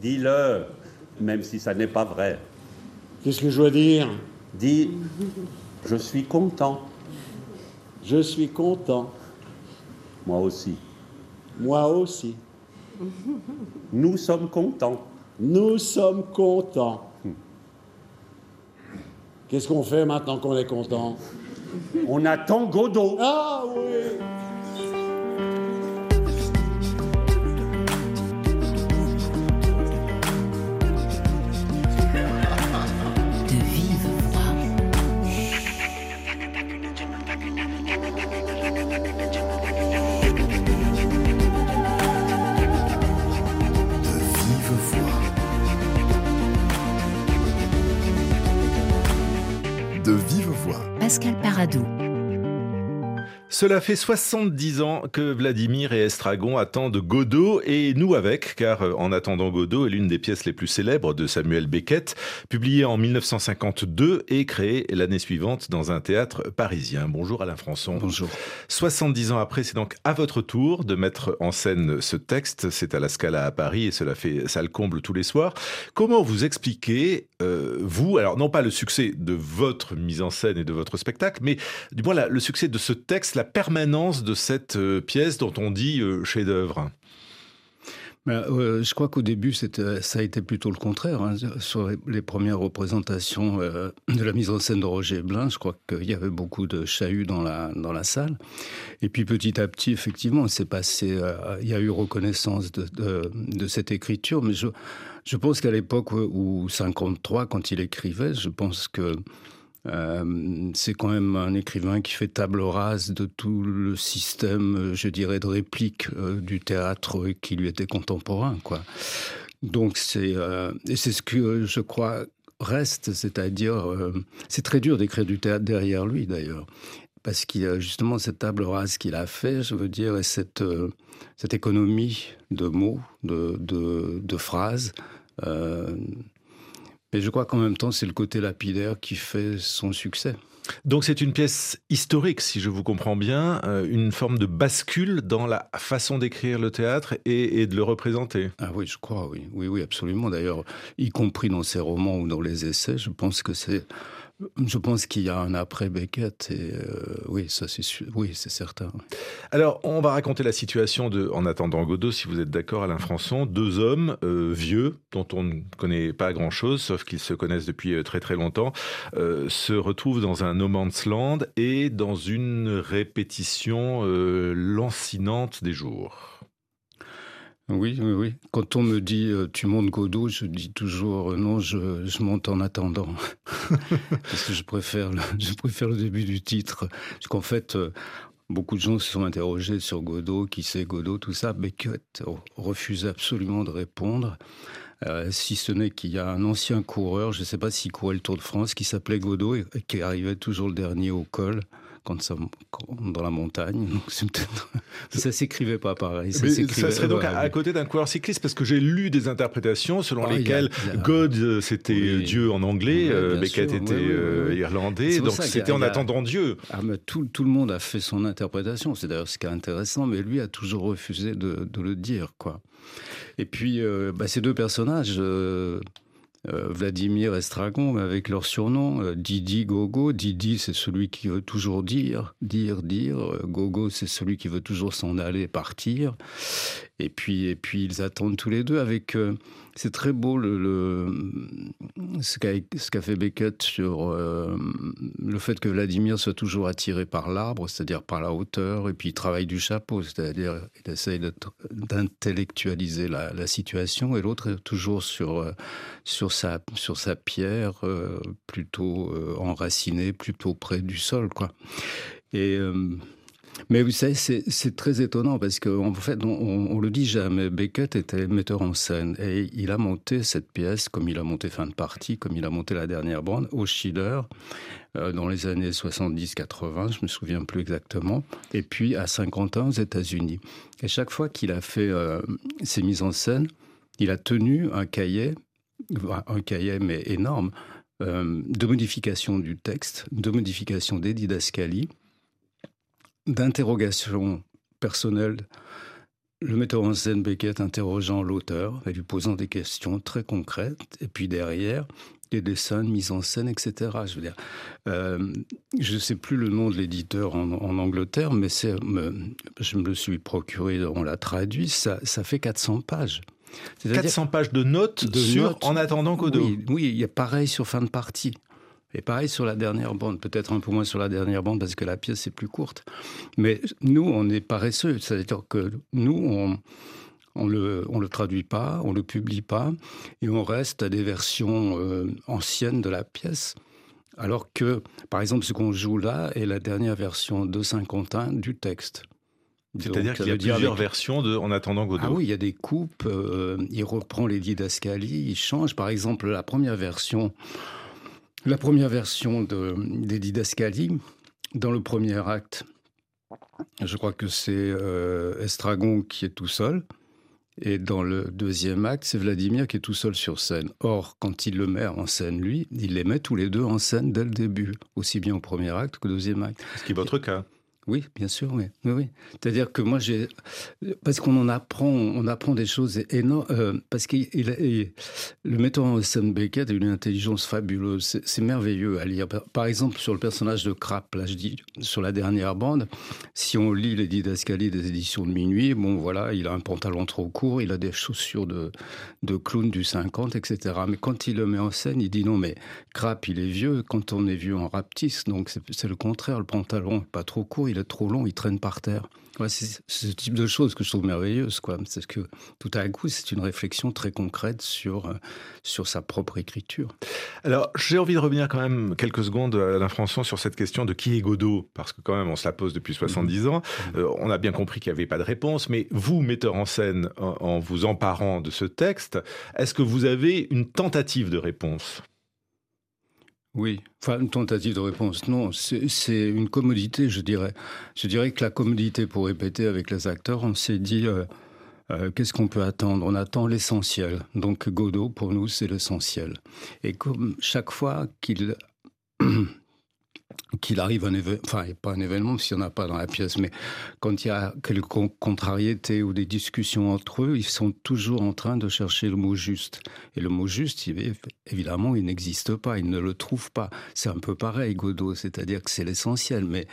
Dis-le, même si ça n'est pas vrai. Qu'est-ce que je dois dire Dis, je suis content. Je suis content. Moi aussi. Moi aussi. Nous sommes contents. Nous sommes contents. Qu'est-ce qu'on fait maintenant qu'on est content On attend Godot. Ah oui Pascal Paradou. Cela fait 70 ans que Vladimir et Estragon attendent Godot et nous avec, car euh, En attendant Godot est l'une des pièces les plus célèbres de Samuel Beckett, publiée en 1952 et créée l'année suivante dans un théâtre parisien. Bonjour Alain Françon. Bonjour. 70 ans après, c'est donc à votre tour de mettre en scène ce texte. C'est à la Scala à Paris et cela fait, ça le comble tous les soirs. Comment vous expliquez, euh, vous, alors non pas le succès de votre mise en scène et de votre spectacle, mais du moins la- le succès de ce texte, la permanence de cette euh, pièce dont on dit euh, chef-d'œuvre euh, je crois qu'au début, ça a été plutôt le contraire. hein. Sur les, premières représentations de la mise en scène de Roger Blin, je crois qu'il y avait beaucoup de chahuts dans la, salle. Et puis petit à petit, effectivement, c'est passé. il y a eu reconnaissance de, cette écriture, mais je, je pense qu'à l'époque où 53, quand il écrivait, je pense que euh, c'est quand même un écrivain qui fait table rase de tout le système, euh, je dirais, de réplique euh, du théâtre qui lui était contemporain. Donc c'est et c'est ce que je crois reste, c'est-à-dire c'est très dur d'écrire du théâtre derrière lui d'ailleurs, parce qu'il a justement cette table rase qu'il a fait, je veux dire, et cette économie de mots, de phrases. Mais je crois qu'en même temps, c'est le côté lapidaire qui fait son succès. Donc c'est une pièce historique, si je vous comprends bien, euh, une forme de bascule dans la façon d'écrire le théâtre et, et de le représenter. Ah oui, je crois, oui. Oui, oui, absolument. D'ailleurs, y compris dans ses romans ou dans les essais, je pense que c'est. Je pense qu'il y a un après Beckett et euh, oui, ça c'est. Oui, c'est certain. Alors, on va raconter la situation de En attendant Godot, si vous êtes d'accord, Alain Françon. Deux hommes euh, vieux, dont on ne connaît pas grand-chose, sauf qu'ils se connaissent depuis euh, très très longtemps, se retrouvent dans un no man's land et dans une répétition lancinante des jours. Oui, oui, oui. Quand on me dit euh, tu montes Godot, je dis toujours euh, non, je, monte en attendant. Parce que je préfère, le, je préfère le début du titre. Parce qu'en fait, euh, beaucoup de gens se sont interrogés sur Godot, qui c'est Godot, tout ça. Beckett refuse absolument de répondre. Si ce n'est qu'il y a un ancien coureur, je ne sais pas s'il courait le Tour de France, qui s'appelait Godot et qui arrivait toujours le dernier au col. Quand ça, dans la montagne, donc ça s'écrivait pas pareil. Ça, serait donc à, côté d'un coureur cycliste, parce que j'ai lu des interprétations selon Ah, a- lesquelles a- God, euh, c'était Oui. Dieu en anglais, Oui, euh, Beckett sûr, était oui, euh, irlandais, donc c'était en a- attendant Dieu. Ah, mais tout, tout le monde a fait son interprétation. C'est d'ailleurs ce qui est intéressant, mais lui a toujours refusé de, de le dire, quoi. Et puis, euh, bah, ces deux personnages, euh, Vladimir et Stragon, avec leur surnom, euh, Didi, Gogo. Didi, c'est celui qui veut toujours dire, dire, dire. Euh, Gogo, c'est celui qui veut toujours s'en aller, partir. Et puis, et puis, ils attendent tous les deux avec. C'est très beau ce qu'a fait Beckett sur euh, le fait que Vladimir soit toujours attiré par l'arbre, c'est-à-dire par la hauteur, et puis il travaille du chapeau, c'est-à-dire il essaye d'intellectualiser la, situation, et l'autre est toujours sur, euh, sa, pierre, euh, plutôt enracinée, plutôt près du sol. Quoi. Et. Mais vous savez, c'est très étonnant parce qu'en fait, on, on, on le dit jamais, Beckett était metteur en scène et il a monté cette pièce comme il a monté Fin de partie, comme il a monté La dernière bande au Schiller euh, dans les années 70-80, je me souviens plus exactement, et puis à 50 ans aux États-Unis. Et chaque fois qu'il a fait euh, ses mises en scène, il a tenu un cahier, un cahier mais énorme, euh, de modification du texte, de modification des didascalies, d'interrogations personnelles le metteur en scène Beckett interrogeant l'auteur et lui posant des questions très concrètes. Et puis derrière, des dessins, de mise en scène, etc. Je veux dire, euh, je ne sais plus le nom de l'éditeur en, Angleterre, mais je me le suis procuré, on l'a traduit, ça, ça fait 400 pages. 400 pages de notes de sur En attendant. Oui, oui, il y a pareil sur fin de partie. Et pareil sur la dernière bande, peut-être un peu moins sur la dernière bande parce que la pièce est plus courte. Mais nous, on est paresseux, c'est-à-dire que nous, on, on le, on le traduit pas, on le publie pas, et on reste à des versions euh, anciennes de la pièce. Alors que, par exemple, ce qu'on joue là est la dernière version de Saint-Quentin du texte. C'est-à-dire qu'il y a plusieurs versions de En attendant Godot. Ah oui, il y a des coupes, euh, il reprend les didascalies, il change. Par exemple, la première version, la première version de, des didascalies, dans le premier acte, je crois que c'est euh, Estragon qui est tout seul. Et dans le deuxième acte, c'est Vladimir qui est tout seul sur scène. Or, quand il le met en scène, lui, il les met tous les deux en scène dès le début, aussi bien au premier acte qu'au deuxième acte. Ce qui est votre cas. Oui, bien sûr, oui. oui, C'est-à-dire que moi, j'ai. Parce qu'on en apprend, on apprend des choses énormes. Euh, parce que le metteur en scène Beckett a une intelligence fabuleuse. C'est merveilleux à lire. Par exemple, sur le personnage de Krapp, là, je dis, sur la dernière bande, si on lit les didascalies des éditions de minuit, bon, voilà, il a un pantalon trop court, il a des chaussures de, de clown du 50, etc. Mais quand il le met en scène, il dit non, mais Krapp, il est vieux. Quand on est vieux, en rapetisse. Donc, c'est le contraire. Le pantalon pas trop court, il trop long, il traîne par terre. c'est ce type de choses que je trouve merveilleuse, quoi. C'est que tout à coup, c'est une réflexion très concrète sur, euh, sur sa propre écriture. Alors, j'ai envie de revenir quand même quelques secondes, à François, sur cette question de qui est Godot, parce que quand même, on se la pose depuis 70 ans. Mmh. Euh, on a bien compris qu'il n'y avait pas de réponse, mais vous, metteur en scène, en vous emparant de ce texte, est-ce que vous avez une tentative de réponse? Oui, enfin une tentative de réponse. Non, c'est une commodité, je dirais. Je dirais que la commodité pour répéter avec les acteurs, on s'est dit euh, euh, qu'est-ce qu'on peut attendre? On attend l'essentiel. Donc Godot, pour nous, c'est l'essentiel. Et comme chaque fois qu'il qu'il arrive un événement, enfin pas un événement s'il n'y en a pas dans la pièce, mais quand il y a quelques contrariétés ou des discussions entre eux, ils sont toujours en train de chercher le mot juste. Et le mot juste, évidemment, il n'existe pas, ils ne le trouvent pas. C'est un peu pareil, Godot, c'est-à-dire que c'est l'essentiel, mais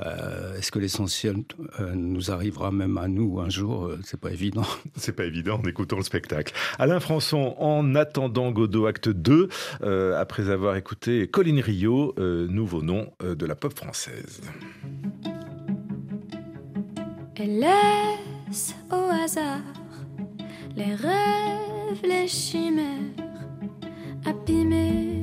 euh, est-ce que l'essentiel euh, nous arrivera même à nous un jour euh, C'est pas évident. C'est pas évident en écoutant le spectacle. Alain Françon, en attendant Godot acte 2, après avoir écouté Colline Rio, nouveau nom euh, de la pop française. Elle laisse au hasard les rêves, les chimères abîmés.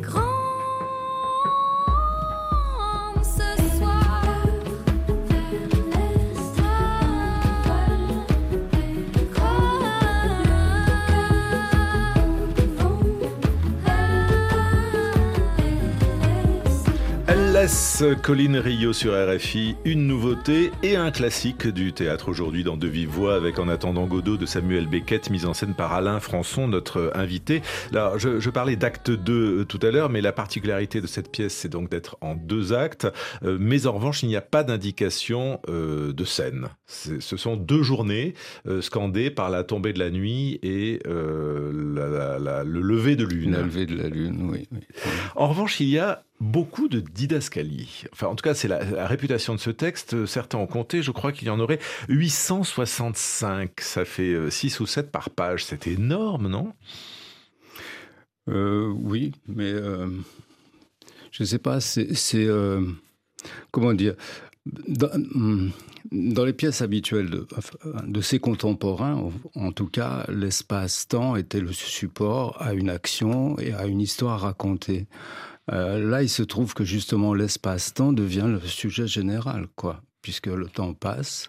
Grand ce. Colline Rio sur RFI, une nouveauté et un classique du théâtre aujourd'hui dans De Vive Voix avec En attendant Godot de Samuel Beckett, mise en scène par Alain Françon, notre invité. Alors, je, je parlais d'acte 2 euh, tout à l'heure, mais la particularité de cette pièce, c'est donc d'être en deux actes. Euh, mais en revanche, il n'y a pas d'indication euh, de scène. Ce sont deux journées euh, scandées par la tombée de la nuit et euh, la- la- la- le lever de lune. La levée de la lune, oui. oui. En revanche, il y a beaucoup de Enfin, en tout cas, c'est la, réputation de ce texte. Certains ont compté, je crois qu'il y en aurait 865. Ça fait 6 ou 7 par page. C'est énorme, non? Euh, oui, mais euh, je ne sais pas, c'est. euh, comment dire? Dans, hum, dans les pièces habituelles de, ses contemporains, en tout cas, l'espace-temps était le support à une action et à une histoire racontée. Euh, là, il se trouve que justement l'espace-temps devient le sujet général, quoi, puisque le temps passe.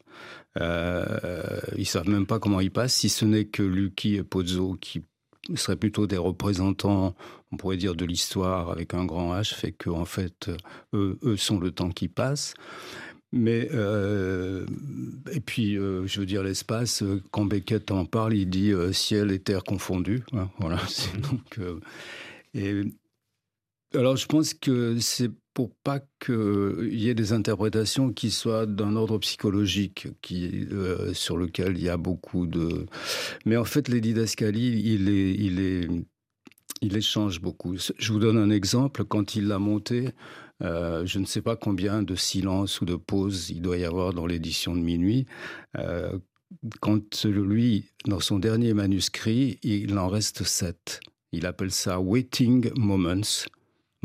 Euh, ils savent même pas comment il passe, si ce n'est que Lucky et Pozzo, qui seraient plutôt des représentants, on pourrait dire, de l'histoire avec un grand H, fait que en fait, eux, sont le temps qui passe. Mais euh, et puis, euh, je veux dire, l'espace. Quand Beckett en parle, il dit ciel et terre confondus. hein, voilà. Donc, et alors, je pense que c'est pour pas qu'il y ait des interprétations qui soient d'un ordre psychologique, qui, euh, sur lequel il y a beaucoup de. Mais en fait, les didascalies, il est, il échange beaucoup. Je vous donne un exemple. Quand il l'a monté, euh, je ne sais pas combien de silences ou de pauses il doit y avoir dans l'édition de minuit. Euh, quand lui, dans son dernier manuscrit, il en reste sept. Il appelle ça waiting moments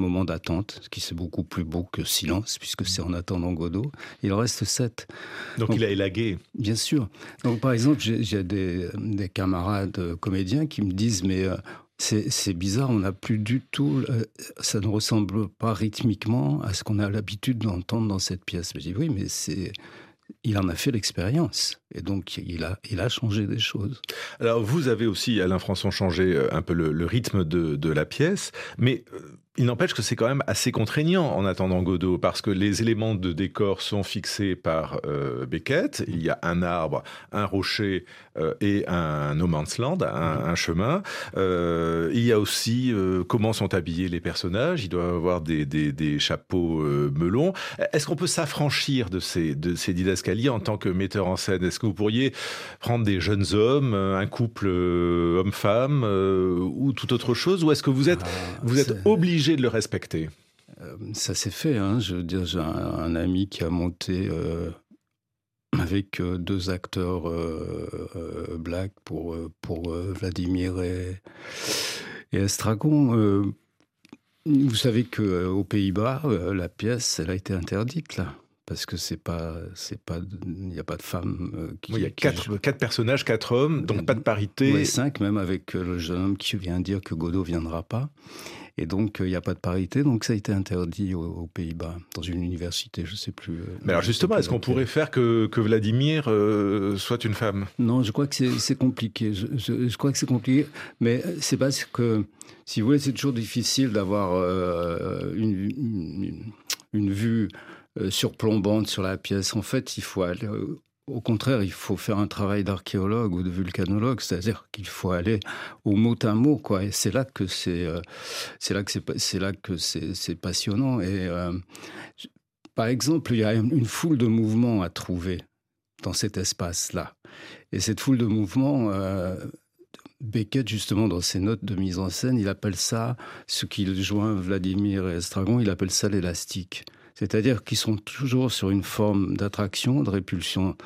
moment d'attente, ce qui c'est beaucoup plus beau que silence, puisque c'est en attendant Godot. Il en reste sept. Donc, Donc- il a élagué. Bien sûr. Donc, par exemple, j'ai des, des camarades euh, comédiens qui me disent, mais euh, c'est bizarre, on n'a plus du tout, euh, ça ne ressemble pas rythmiquement à ce qu'on a l'habitude d'entendre dans cette pièce. Je dis, oui, mais c'est, il en a fait l'expérience. Et donc, il a, il a changé des choses. Alors, vous avez aussi, Alain Françon, changé euh, un peu le, rythme de, de la pièce, mais euh, il n'empêche que c'est quand même assez contraignant en attendant Godot, parce que les éléments de décor sont fixés par euh, Beckett. Il y a un arbre, un rocher et un no man's land, un, chemin. Il y a aussi comment sont habillés les personnages. Ils doivent avoir des, des, chapeaux melons. Est-ce qu'on peut s'affranchir de ces, de ces didascalies en tant que metteur en scène? Que vous pourriez prendre des jeunes hommes, euh, un couple euh, homme-femme euh, ou tout autre chose Ou est-ce que vous êtes, Ah, vous êtes obligé de le respecter? Ça s'est fait. Hein. Je veux dire, j'ai un, un ami qui a monté euh, avec euh, deux acteurs euh, black pour, pour Vladimir et, et Estragon. Vous savez qu'aux Pays-Bas, euh, la pièce, elle a été interdite là. Parce que c'est pas, c'est pas, il n'y a pas de femmes euh, qui. Oui, Il y a quatre, quatre personnages, quatre hommes, donc pas de parité. Ouais, cinq, même avec euh, le jeune homme qui vient dire que Godot viendra pas. Et donc, euh, il n'y a pas de parité. Donc, ça a été interdit aux, aux Pays-Bas, dans une université, je ne sais plus. Mais alors justement, est-ce qu'on pourrait faire que, que Vladimir euh, soit une femme? Non, je crois que c'est compliqué. Je, je- je crois que c'est compliqué. Mais c'est parce que, si vous voulez, c'est toujours difficile d'avoir euh, une, une, une vue surplombante sur la pièce. En fait, il faut aller. euh, au contraire, il faut faire un travail d'archéologue ou de vulcanologue, c'est-à-dire qu'il faut aller au mot à mot, quoi. Et c'est là que c'est, euh, c'est là que c'est, c'est là que c'est, passionnant. Et euh, par exemple, il y a une une foule de mouvements à trouver dans cet espace-là. Et cette foule de mouvements, euh, Beckett, justement, dans ses notes de mise en scène, il appelle ça, ce qu'il joint Vladimir et Estragon, il appelle ça l'élastique. C'est-à-dire qu'ils sont toujours sur une forme d'attraction, de répulsion.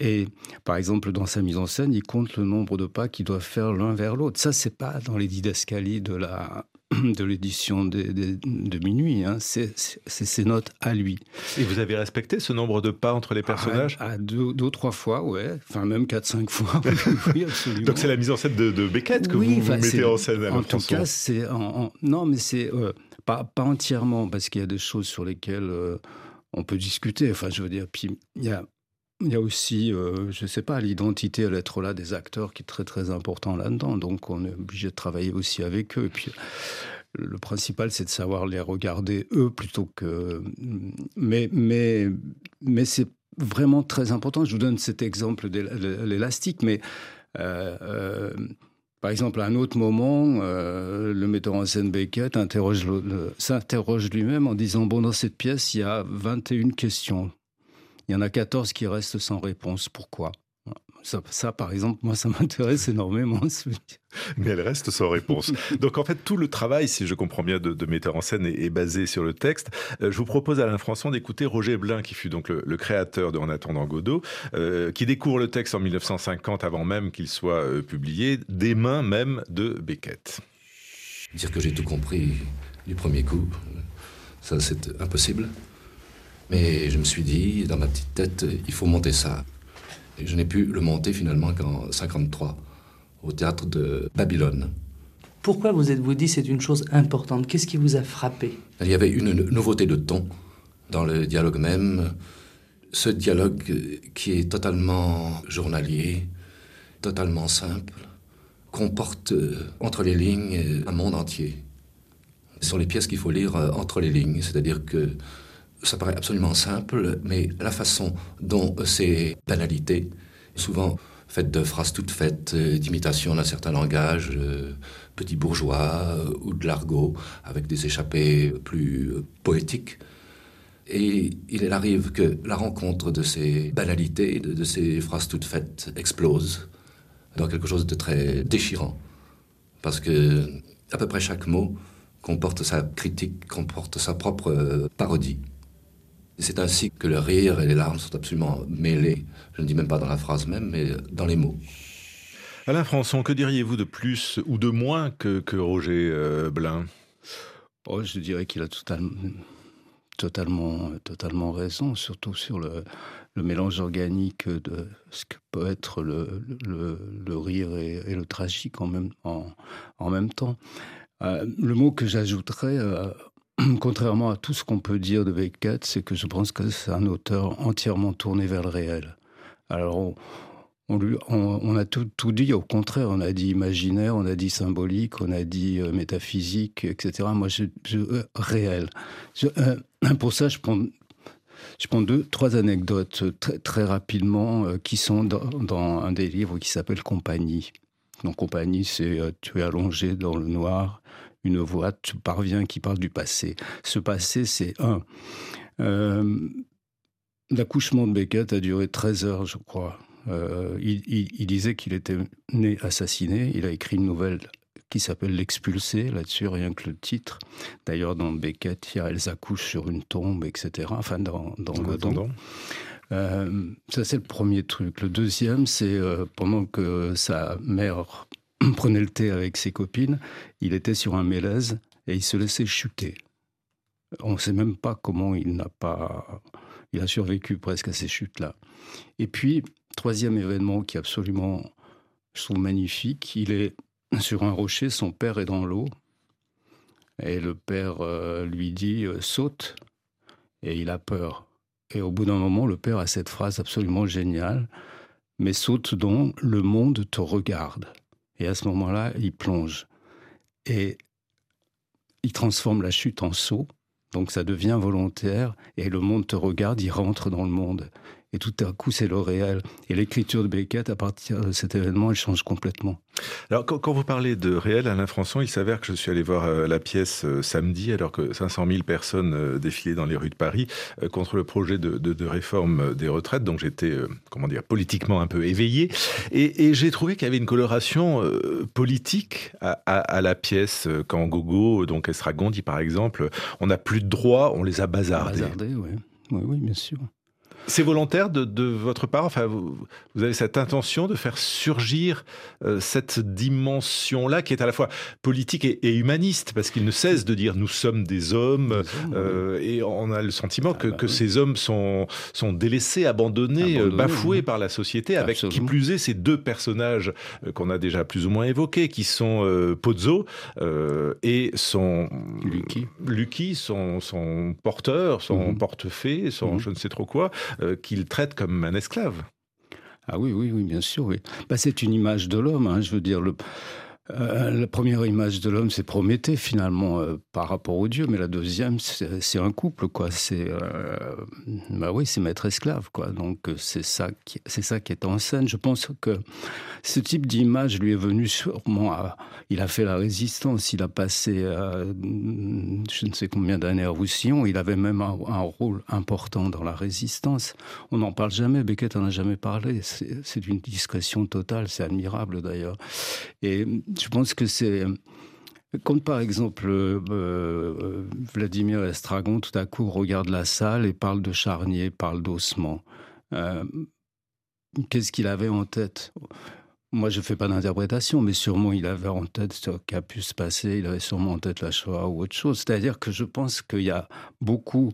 Et par exemple, dans sa mise en scène, il compte le nombre de pas qu'ils doivent faire l'un vers l'autre. Ça, c'est pas dans les didascalies de la de l'édition de minuit. hein. C'est ses notes à lui. Et vous avez respecté ce nombre de pas entre les personnages? À, à deux, deux trois fois, ouais. Enfin, même quatre, cinq fois. oui, absolument. Donc c'est la mise en scène de, de Beckett que Oui, vous, vous mettez en scène, Alain En tout cas, c'est non, mais c'est euh, pas, entièrement parce qu'il y a des choses sur lesquelles euh, on peut discuter. Enfin, je veux dire, puis il y a y a aussi, euh, je sais pas, l'identité l'être là des acteurs qui est très très important là-dedans. Donc on est obligé de travailler aussi avec eux. Et puis le principal, c'est de savoir les regarder eux plutôt que. Mais, mais, mais c'est vraiment très important. Je vous donne cet exemple de l'élastique, mais euh, par exemple, à un autre moment, euh, le metteur en scène Beckett s'interroge lui-même en disant Bon, dans cette pièce, il y a 21 questions. Il y en a 14 qui restent sans réponse. Pourquoi? Ça, par exemple, moi, ça m'intéresse énormément. Mais elle reste sans réponse. Donc, en fait, tout le travail, si je comprends bien, de, metteur en scène est, basé sur le texte. Euh, je vous propose, Alain François, d'écouter Roger Blin, qui fut donc le, créateur de En attendant Godot, euh, qui découvre le texte en 1950, avant même qu'il soit euh, publié, des mains même de Beckett. Dire que j'ai tout compris du premier coup, ça, c'est impossible. Mais je me suis dit, dans ma petite tête, il faut monter ça. Et je n'ai pu le monter finalement qu'en 53, au théâtre de Babylone. Pourquoi vous êtes-vous dit c'est une chose importante? Qu'est-ce qui vous a frappé? Il y avait une nouveauté de ton dans le dialogue même. Ce dialogue qui est totalement journalier, totalement simple, comporte entre les lignes un monde entier. Ce sont les pièces qu'il faut lire entre les lignes, c'est-à-dire que ça paraît absolument simple, mais la façon dont ces banalités, souvent faites de phrases toutes faites, euh, d'imitation d'un certain langage, euh, petit bourgeois euh, ou de l'argot, avec des échappées plus poétiques, et il arrive que la rencontre de ces banalités, de, de, ces phrases toutes faites, explose dans quelque chose de très déchirant. Parce que à peu près chaque mot comporte sa critique, comporte sa propre parodie. C'est ainsi que le rire et les larmes sont absolument mêlés. Je ne dis même pas dans la phrase même, mais dans les mots. Alain Françon, que diriez-vous de plus ou de moins que, Roger euh, Blin? Oh, Je dirais qu'il a totalement, totalement raison, surtout sur le, mélange organique de ce que peut être le, rire et, le tragique en même, en, même temps. Euh, le mot que j'ajouterais euh, contrairement à tout ce qu'on peut dire de Beckett, c'est que je pense que c'est un auteur entièrement tourné vers le réel. Alors, on, a tout, dit, au contraire, on a dit imaginaire, on a dit symbolique, on a dit euh, métaphysique, etc. Moi, je, euh, réel. Euh, pour ça, je prends, je deux, trois anecdotes très, très rapidement qui sont dans, dans, un des livres qui s'appelle Compagnie. Donc, Compagnie, c'est tu es allongé dans le noir, une voix te parvient qui parle du passé. Ce passé, c'est un. Euh, l'accouchement de Beckett a duré 13 heures, je crois. Euh, il, disait qu'il était né assassiné. Il a écrit une nouvelle qui s'appelle L'expulsé, là-dessus, rien que le titre. D'ailleurs, dans Beckett, il y a Elles accouchent sur une tombe, etc. Enfin, dans, dans Godon. Euh, ça, c'est le premier truc. Le deuxième, c'est pendant que sa mère prenait le thé avec ses copines, il était sur un mélèze et il se laissait chuter. On ne sait même pas comment il n'a pas... Il a survécu presque à ces chutes-là. Et puis, troisième événement qui est absolument, je trouve, magnifique, il est sur un rocher, son père est dans l'eau, et le père euh, lui dit euh, saute, et il a peur. Et au bout d'un moment, le père a cette phrase absolument géniale, mais saute dont le monde te regarde. Et à ce moment-là, il plonge. Et il transforme la chute en saut. Donc ça devient volontaire. Et le monde te regarde, il rentre dans le monde et tout à coup c'est le réel. Et l'écriture de Beckett, à partir de cet événement, elle change complètement. Alors quand, vous parlez de réel, Alain François, il s'avère que je suis allé voir euh, la pièce euh, samedi, alors que 500 000 personnes euh, défilaient dans les rues de Paris contre le projet de, réforme des retraites. Donc j'étais, comment dire, politiquement un peu éveillé. Et, j'ai trouvé qu'il y avait une coloration politique à, la pièce. Quand Gogo, donc Estragon dit par exemple, on n'a plus de droits, on les a bazardés. Bazardés, oui. Oui, oui, bien sûr. C'est volontaire de, votre part Enfin, vous, avez cette intention de faire surgir euh, cette dimension-là qui est à la fois politique et, humaniste, parce qu'il ne cesse de dire nous sommes des hommes, euh, et on a le sentiment que, ah bah ces hommes sont, sont délaissés, abandonnés, euh, bafoués par la société, avec qui plus est ces deux personnages qu'on a déjà plus ou moins évoqués, qui sont Pozzo et son Lucky, son, son porteur, son mhm. portefeuille, son mhm. je ne sais trop quoi. Euh, qu'il traite comme un esclave. Ah oui, oui, oui, bien sûr. Oui. Bah, c'est une image de l'homme. Hein, je veux dire, le, Euh, la première image de l'homme, c'est Prométhée finalement euh, par rapport au Dieu, mais la deuxième, c'est un couple, quoi. C'est, bah oui, c'est maître esclave, quoi. Donc c'est ça, c'est ça qui est en scène. Je pense que ce type d'image lui est venu sûrement. À, il a fait la résistance, il a passé je ne sais combien d'années à Roussillon. Il avait même un, rôle important dans la résistance. On n'en parle jamais. Beckett en a jamais parlé. C'est, d'une discrétion totale. C'est admirable d'ailleurs. Et je pense que c'est quand par exemple euh, euh, Vladimir Estragon tout à coup regarde la salle et parle de charnier, parle d'ossement. Euh, Qu'est-ce qu'il avait en tête? Moi, je ne fais pas d'interprétation, mais sûrement il avait en tête ce qui a pu se passer. Il avait sûrement en tête la Shoah ou autre chose. C'est-à-dire que je pense qu'il y a beaucoup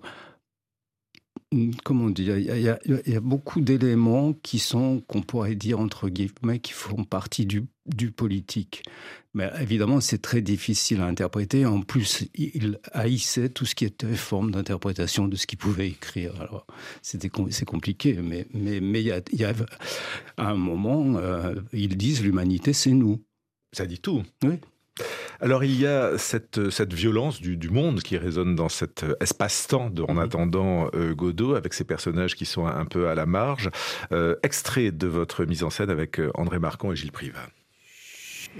comment dit, il y, a, il y a beaucoup d'éléments qui sont, qu'on pourrait dire entre guillemets, qui font partie du, du politique. Mais évidemment, c'est très difficile à interpréter. En plus, il haïssait tout ce qui était forme d'interprétation de ce qu'il pouvait écrire. Alors, c'était c'est compliqué, mais mais mais il y a, il y a à un moment, euh, ils disent l'humanité, c'est nous. Ça dit tout. Oui. Alors il y a cette, cette violence du, du, monde qui résonne dans cet espace-temps de, en mmh. attendant euh, Godot, avec ces personnages qui sont un peu à la marge. Euh, extrait de votre mise en scène avec euh, André Marcon et Gilles Privat.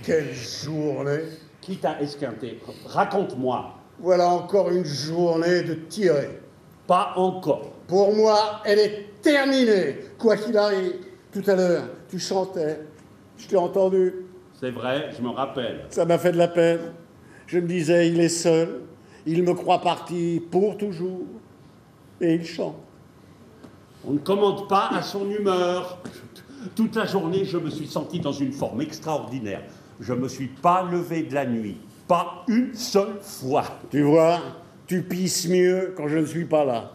Quelle journée Qui t'a esquinté Raconte-moi. Voilà encore une journée de tirer. Pas encore. Pour moi, elle est terminée. Quoi qu'il arrive, tout à l'heure, tu chantais. Je t'ai entendu. C'est vrai, je me rappelle. Ça m'a fait de la peine. Je me disais, il est seul, il me croit parti pour toujours, et il chante. On ne commande pas à son humeur. Toute la journée, je me suis senti dans une forme extraordinaire. Je ne me suis pas levé de la nuit. Pas une seule fois. Tu vois, tu pisses mieux quand je ne suis pas là.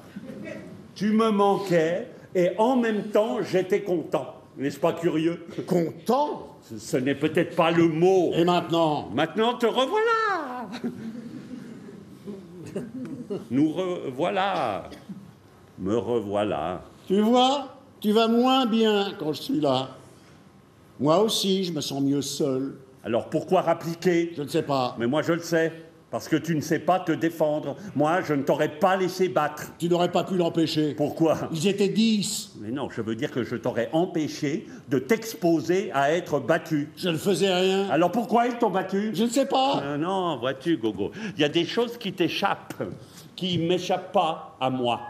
Tu me manquais et en même temps, j'étais content. N'est-ce pas curieux? Content? Ce, ce n'est peut-être pas le mot. Et maintenant Maintenant, te revoilà Nous revoilà Me revoilà. Tu vois Tu vas moins bien quand je suis là. Moi aussi, je me sens mieux seul. Alors pourquoi rappliquer? Je ne sais pas. Mais moi, je le sais. Parce que tu ne sais pas te défendre. Moi, je ne t'aurais pas laissé battre. Tu n'aurais pas pu l'empêcher. Pourquoi? Ils étaient dix. Mais non, je veux dire que je t'aurais empêché de t'exposer à être battu. Je ne faisais rien. Alors pourquoi ils t'ont battu? Je ne sais pas. Euh, non, vois-tu, Gogo, il y a des choses qui t'échappent, qui m'échappent pas à moi.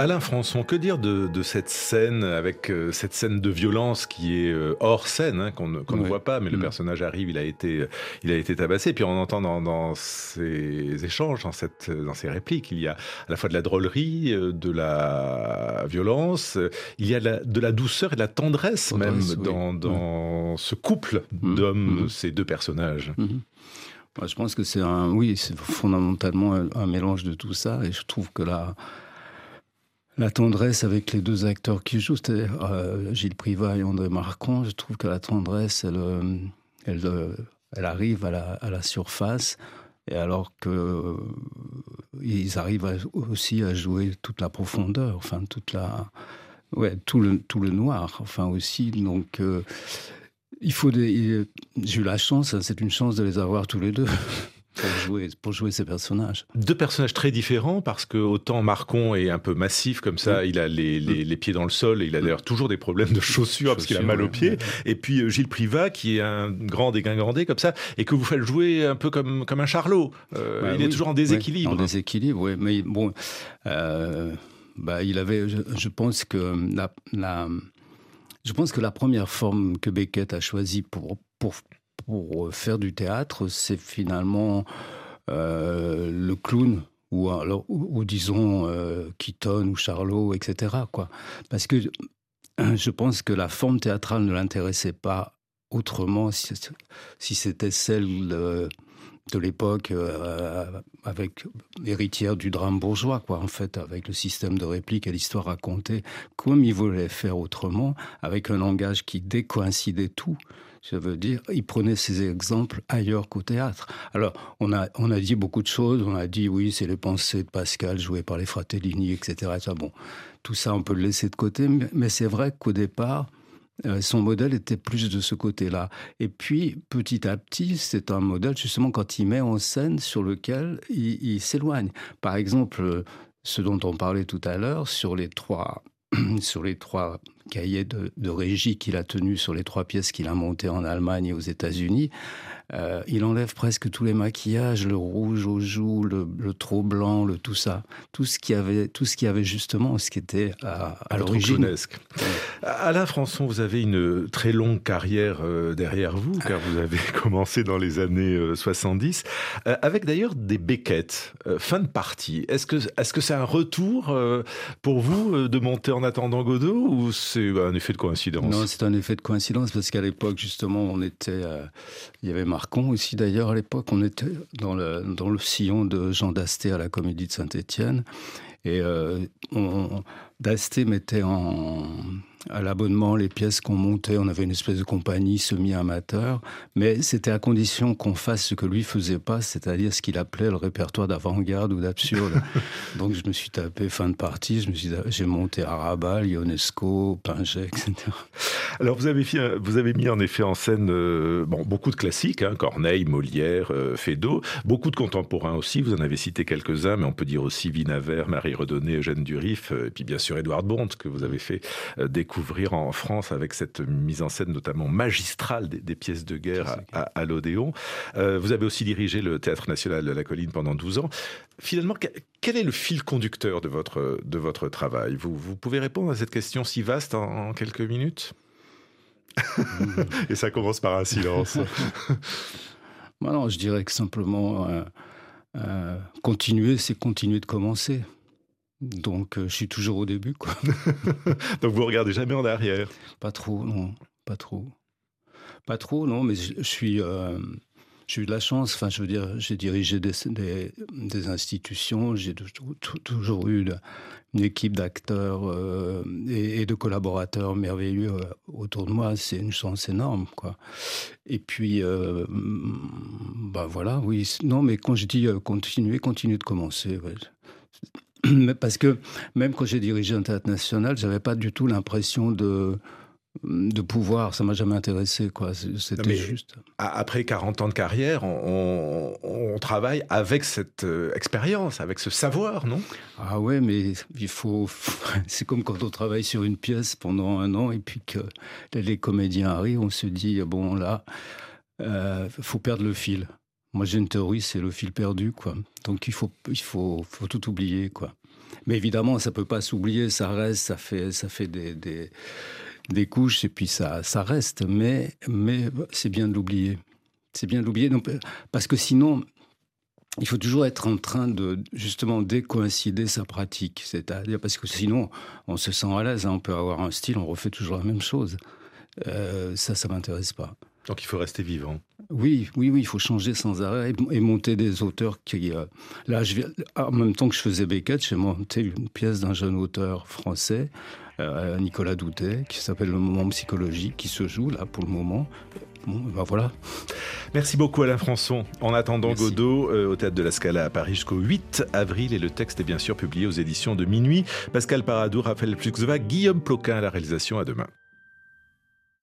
Alain Françon, que dire de, de cette scène avec euh, cette scène de violence qui est euh, hors scène, hein, qu'on ne, qu oui. ne voit pas, mais le mmh. personnage arrive, il a été, il a été tabassé. Puis on entend dans, dans ces échanges, dans, cette, dans ces répliques, il y a à la fois de la drôlerie, euh, de la violence, il y a de la, de la douceur et de la tendresse, tendresse même oui. dans, dans ce couple d'hommes, mmh. ces deux personnages. Moi, je pense que c'est un, oui, c'est fondamentalement un, un, mélange de tout ça, et je trouve que la, la tendresse avec les deux acteurs qui jouent, c'est-à-dire euh, Gilles Privat et André Marcon, je trouve que la tendresse, elle, euh, elle, elle arrive à la, surface, et alors que euh, ils arrivent aussi à jouer toute la profondeur, enfin toute la, ouais, tout le tout le noir, enfin aussi, donc. Euh, il faut. J'ai eu la chance, hein, c'est une chance de les avoir tous les deux. pour jouer, pour jouer ces personnages. Deux personnages très différents parce que autant Marcon est un peu massif comme ça, mmh. il a les, les, les, pieds dans le sol et il a d'ailleurs toujours des problèmes de chaussures parce qu'il a mal aux pieds. Ouais. Et puis Gilles Privat qui est un grand dégingandé comme ça et que vous faites jouer un peu comme, comme un charlot. Euh, bah, il oui. est toujours en déséquilibre. Oui, en déséquilibre, oui. Mais bon, euh, bah, il avait, je, je pense que la, la, je pense que la première forme que Beckett a choisie pour, pour pour faire du théâtre, c'est finalement euh, le clown ou, alors, ou, disons euh, Keaton ou Charlot, etc. Quoi. Parce que je pense que la forme théâtrale ne l'intéressait pas autrement si, c'était celle de, de l'époque euh, avec héritière du drame bourgeois quoi en fait avec le système de réplique et l'histoire racontée comme il voulait faire autrement avec un langage qui décoïncidait tout Je veux dire, il prenait ses exemples ailleurs qu'au théâtre. Alors, on a, on a dit beaucoup de choses. On a dit, oui, c'est les pensées de Pascal jouées par les Fratellini, etc. Ça, bon, tout ça, on peut le laisser de côté. Mais, c'est vrai qu'au départ, euh, son modèle était plus de ce côté-là. Et puis, petit à petit, c'est un modèle, justement, quand il met en scène sur lequel il, il s'éloigne. Par exemple, ce dont on parlait tout à l'heure, sur les trois sur les trois cahiers de, de régie qu'il a tenus sur les trois pièces qu'il a montées en Allemagne et aux États-Unis, euh, il enlève presque tous les maquillages, le rouge aux joues, le, trop blanc, le tout ça, tout ce qui avait, tout ce qui avait justement, ce qui était à, à l'origine. Alain Françon, vous avez une très longue carrière euh, derrière vous, car vous avez commencé dans les années 70, euh, avec d'ailleurs des béquettes, fin de partie. Est-ce que, est-ce que c'est un retour pour vous de monter en attendant Godot ou c'est un effet de coïncidence Non, c'est un effet de coïncidence parce qu'à l'époque, justement, on était, il y avait Marcon aussi d'ailleurs à l'époque. On était dans le, dans le sillon de Jean Dasté à la Comédie de Saint-Étienne. Et euh, Dasté mettait en, à l'abonnement les pièces qu'on montait. On avait une espèce de compagnie semi-amateur, mais c'était à condition qu'on fasse ce que lui faisait pas, c'est-à-dire ce qu'il appelait le répertoire d'avant-garde ou d'absurde. Donc je me suis tapé fin de partie, je me suis, j'ai monté Arabal, Ionesco, Pinget, etc. Alors vous avez, vous avez mis en effet en scène euh, bon, beaucoup de classiques, hein, Corneille, Molière, euh, Feydeau, beaucoup de contemporains aussi. Vous en avez cité quelques-uns, mais on peut dire aussi Vinaver, Marie Redonné, Eugène Durif, euh, et puis bien sûr Édouard Bond que vous avez fait des découvrir en France avec cette mise en scène notamment magistrale des, pièces de guerre à, l'Odéon. Euh, vous avez aussi dirigé le Théâtre national de la colline pendant 12 ans. Finalement, quel est le fil conducteur de votre, de votre travail? Vous, vous pouvez répondre à cette question si vaste en, quelques minutes? Et ça commence par un silence. non, je dirais que simplement euh, euh, continuer, c'est continuer de commencer. Donc, euh, je suis toujours au début, quoi. Donc, vous regardez jamais en arrière Pas trop, non, pas trop. Pas trop, non, mais je, suis. Euh, j'ai eu de la chance, enfin, je veux dire, j'ai dirigé des, des, institutions, j'ai toujours eu une équipe d'acteurs euh, et, de collaborateurs merveilleux autour de moi. C'est une chance énorme, quoi. Et puis, bah voilà, oui. Non, mais quand je dis continuer, continuer de commencer, ouais. Parce que même quand j'ai dirigé un théâtre national, j'avais pas du tout l'impression de de pouvoir, ça m'a jamais intéressé, quoi. C'était juste. Après 40 ans de carrière, on, travaille avec cette euh, expérience, avec ce savoir, non? Ah ouais, mais il faut. C'est comme quand on travaille sur une pièce pendant un an et puis que les comédiens arrivent, on se dit bon là, euh, faut perdre le fil. Moi, j'ai une théorie, c'est le fil perdu, quoi. Donc, il faut, il faut, faut tout oublier, quoi. Mais évidemment, ça peut pas s'oublier, ça reste, ça fait, ça fait des, des, couches et puis ça, ça reste. Mais, mais c'est bien de l'oublier. C'est bien de l'oublier, parce que sinon, il faut toujours être en train de justement décoïncider sa pratique. C'est-à-dire parce que sinon, on se sent à l'aise. Hein. on peut avoir un style, on refait toujours la même chose. Euh, ça, ça m'intéresse pas. Donc il faut rester vivant. Oui, oui, oui, il faut changer sans arrêt et, monter des auteurs qui. Euh, là, je en même temps que je faisais Beckett, j'ai monté une pièce d'un jeune auteur français, euh, Nicolas Doutet, qui s'appelle Le moment psychologique, qui se joue là pour le moment. Bon, ben voilà. Merci beaucoup Alain Françon. En attendant Godot, euh, au Théâtre de la Scala à Paris jusqu'au 8 avril, et le texte est bien sûr publié aux éditions de Minuit. Pascal Paradou, Raphaël Pluxva, Guillaume Ploquin à la réalisation. À demain.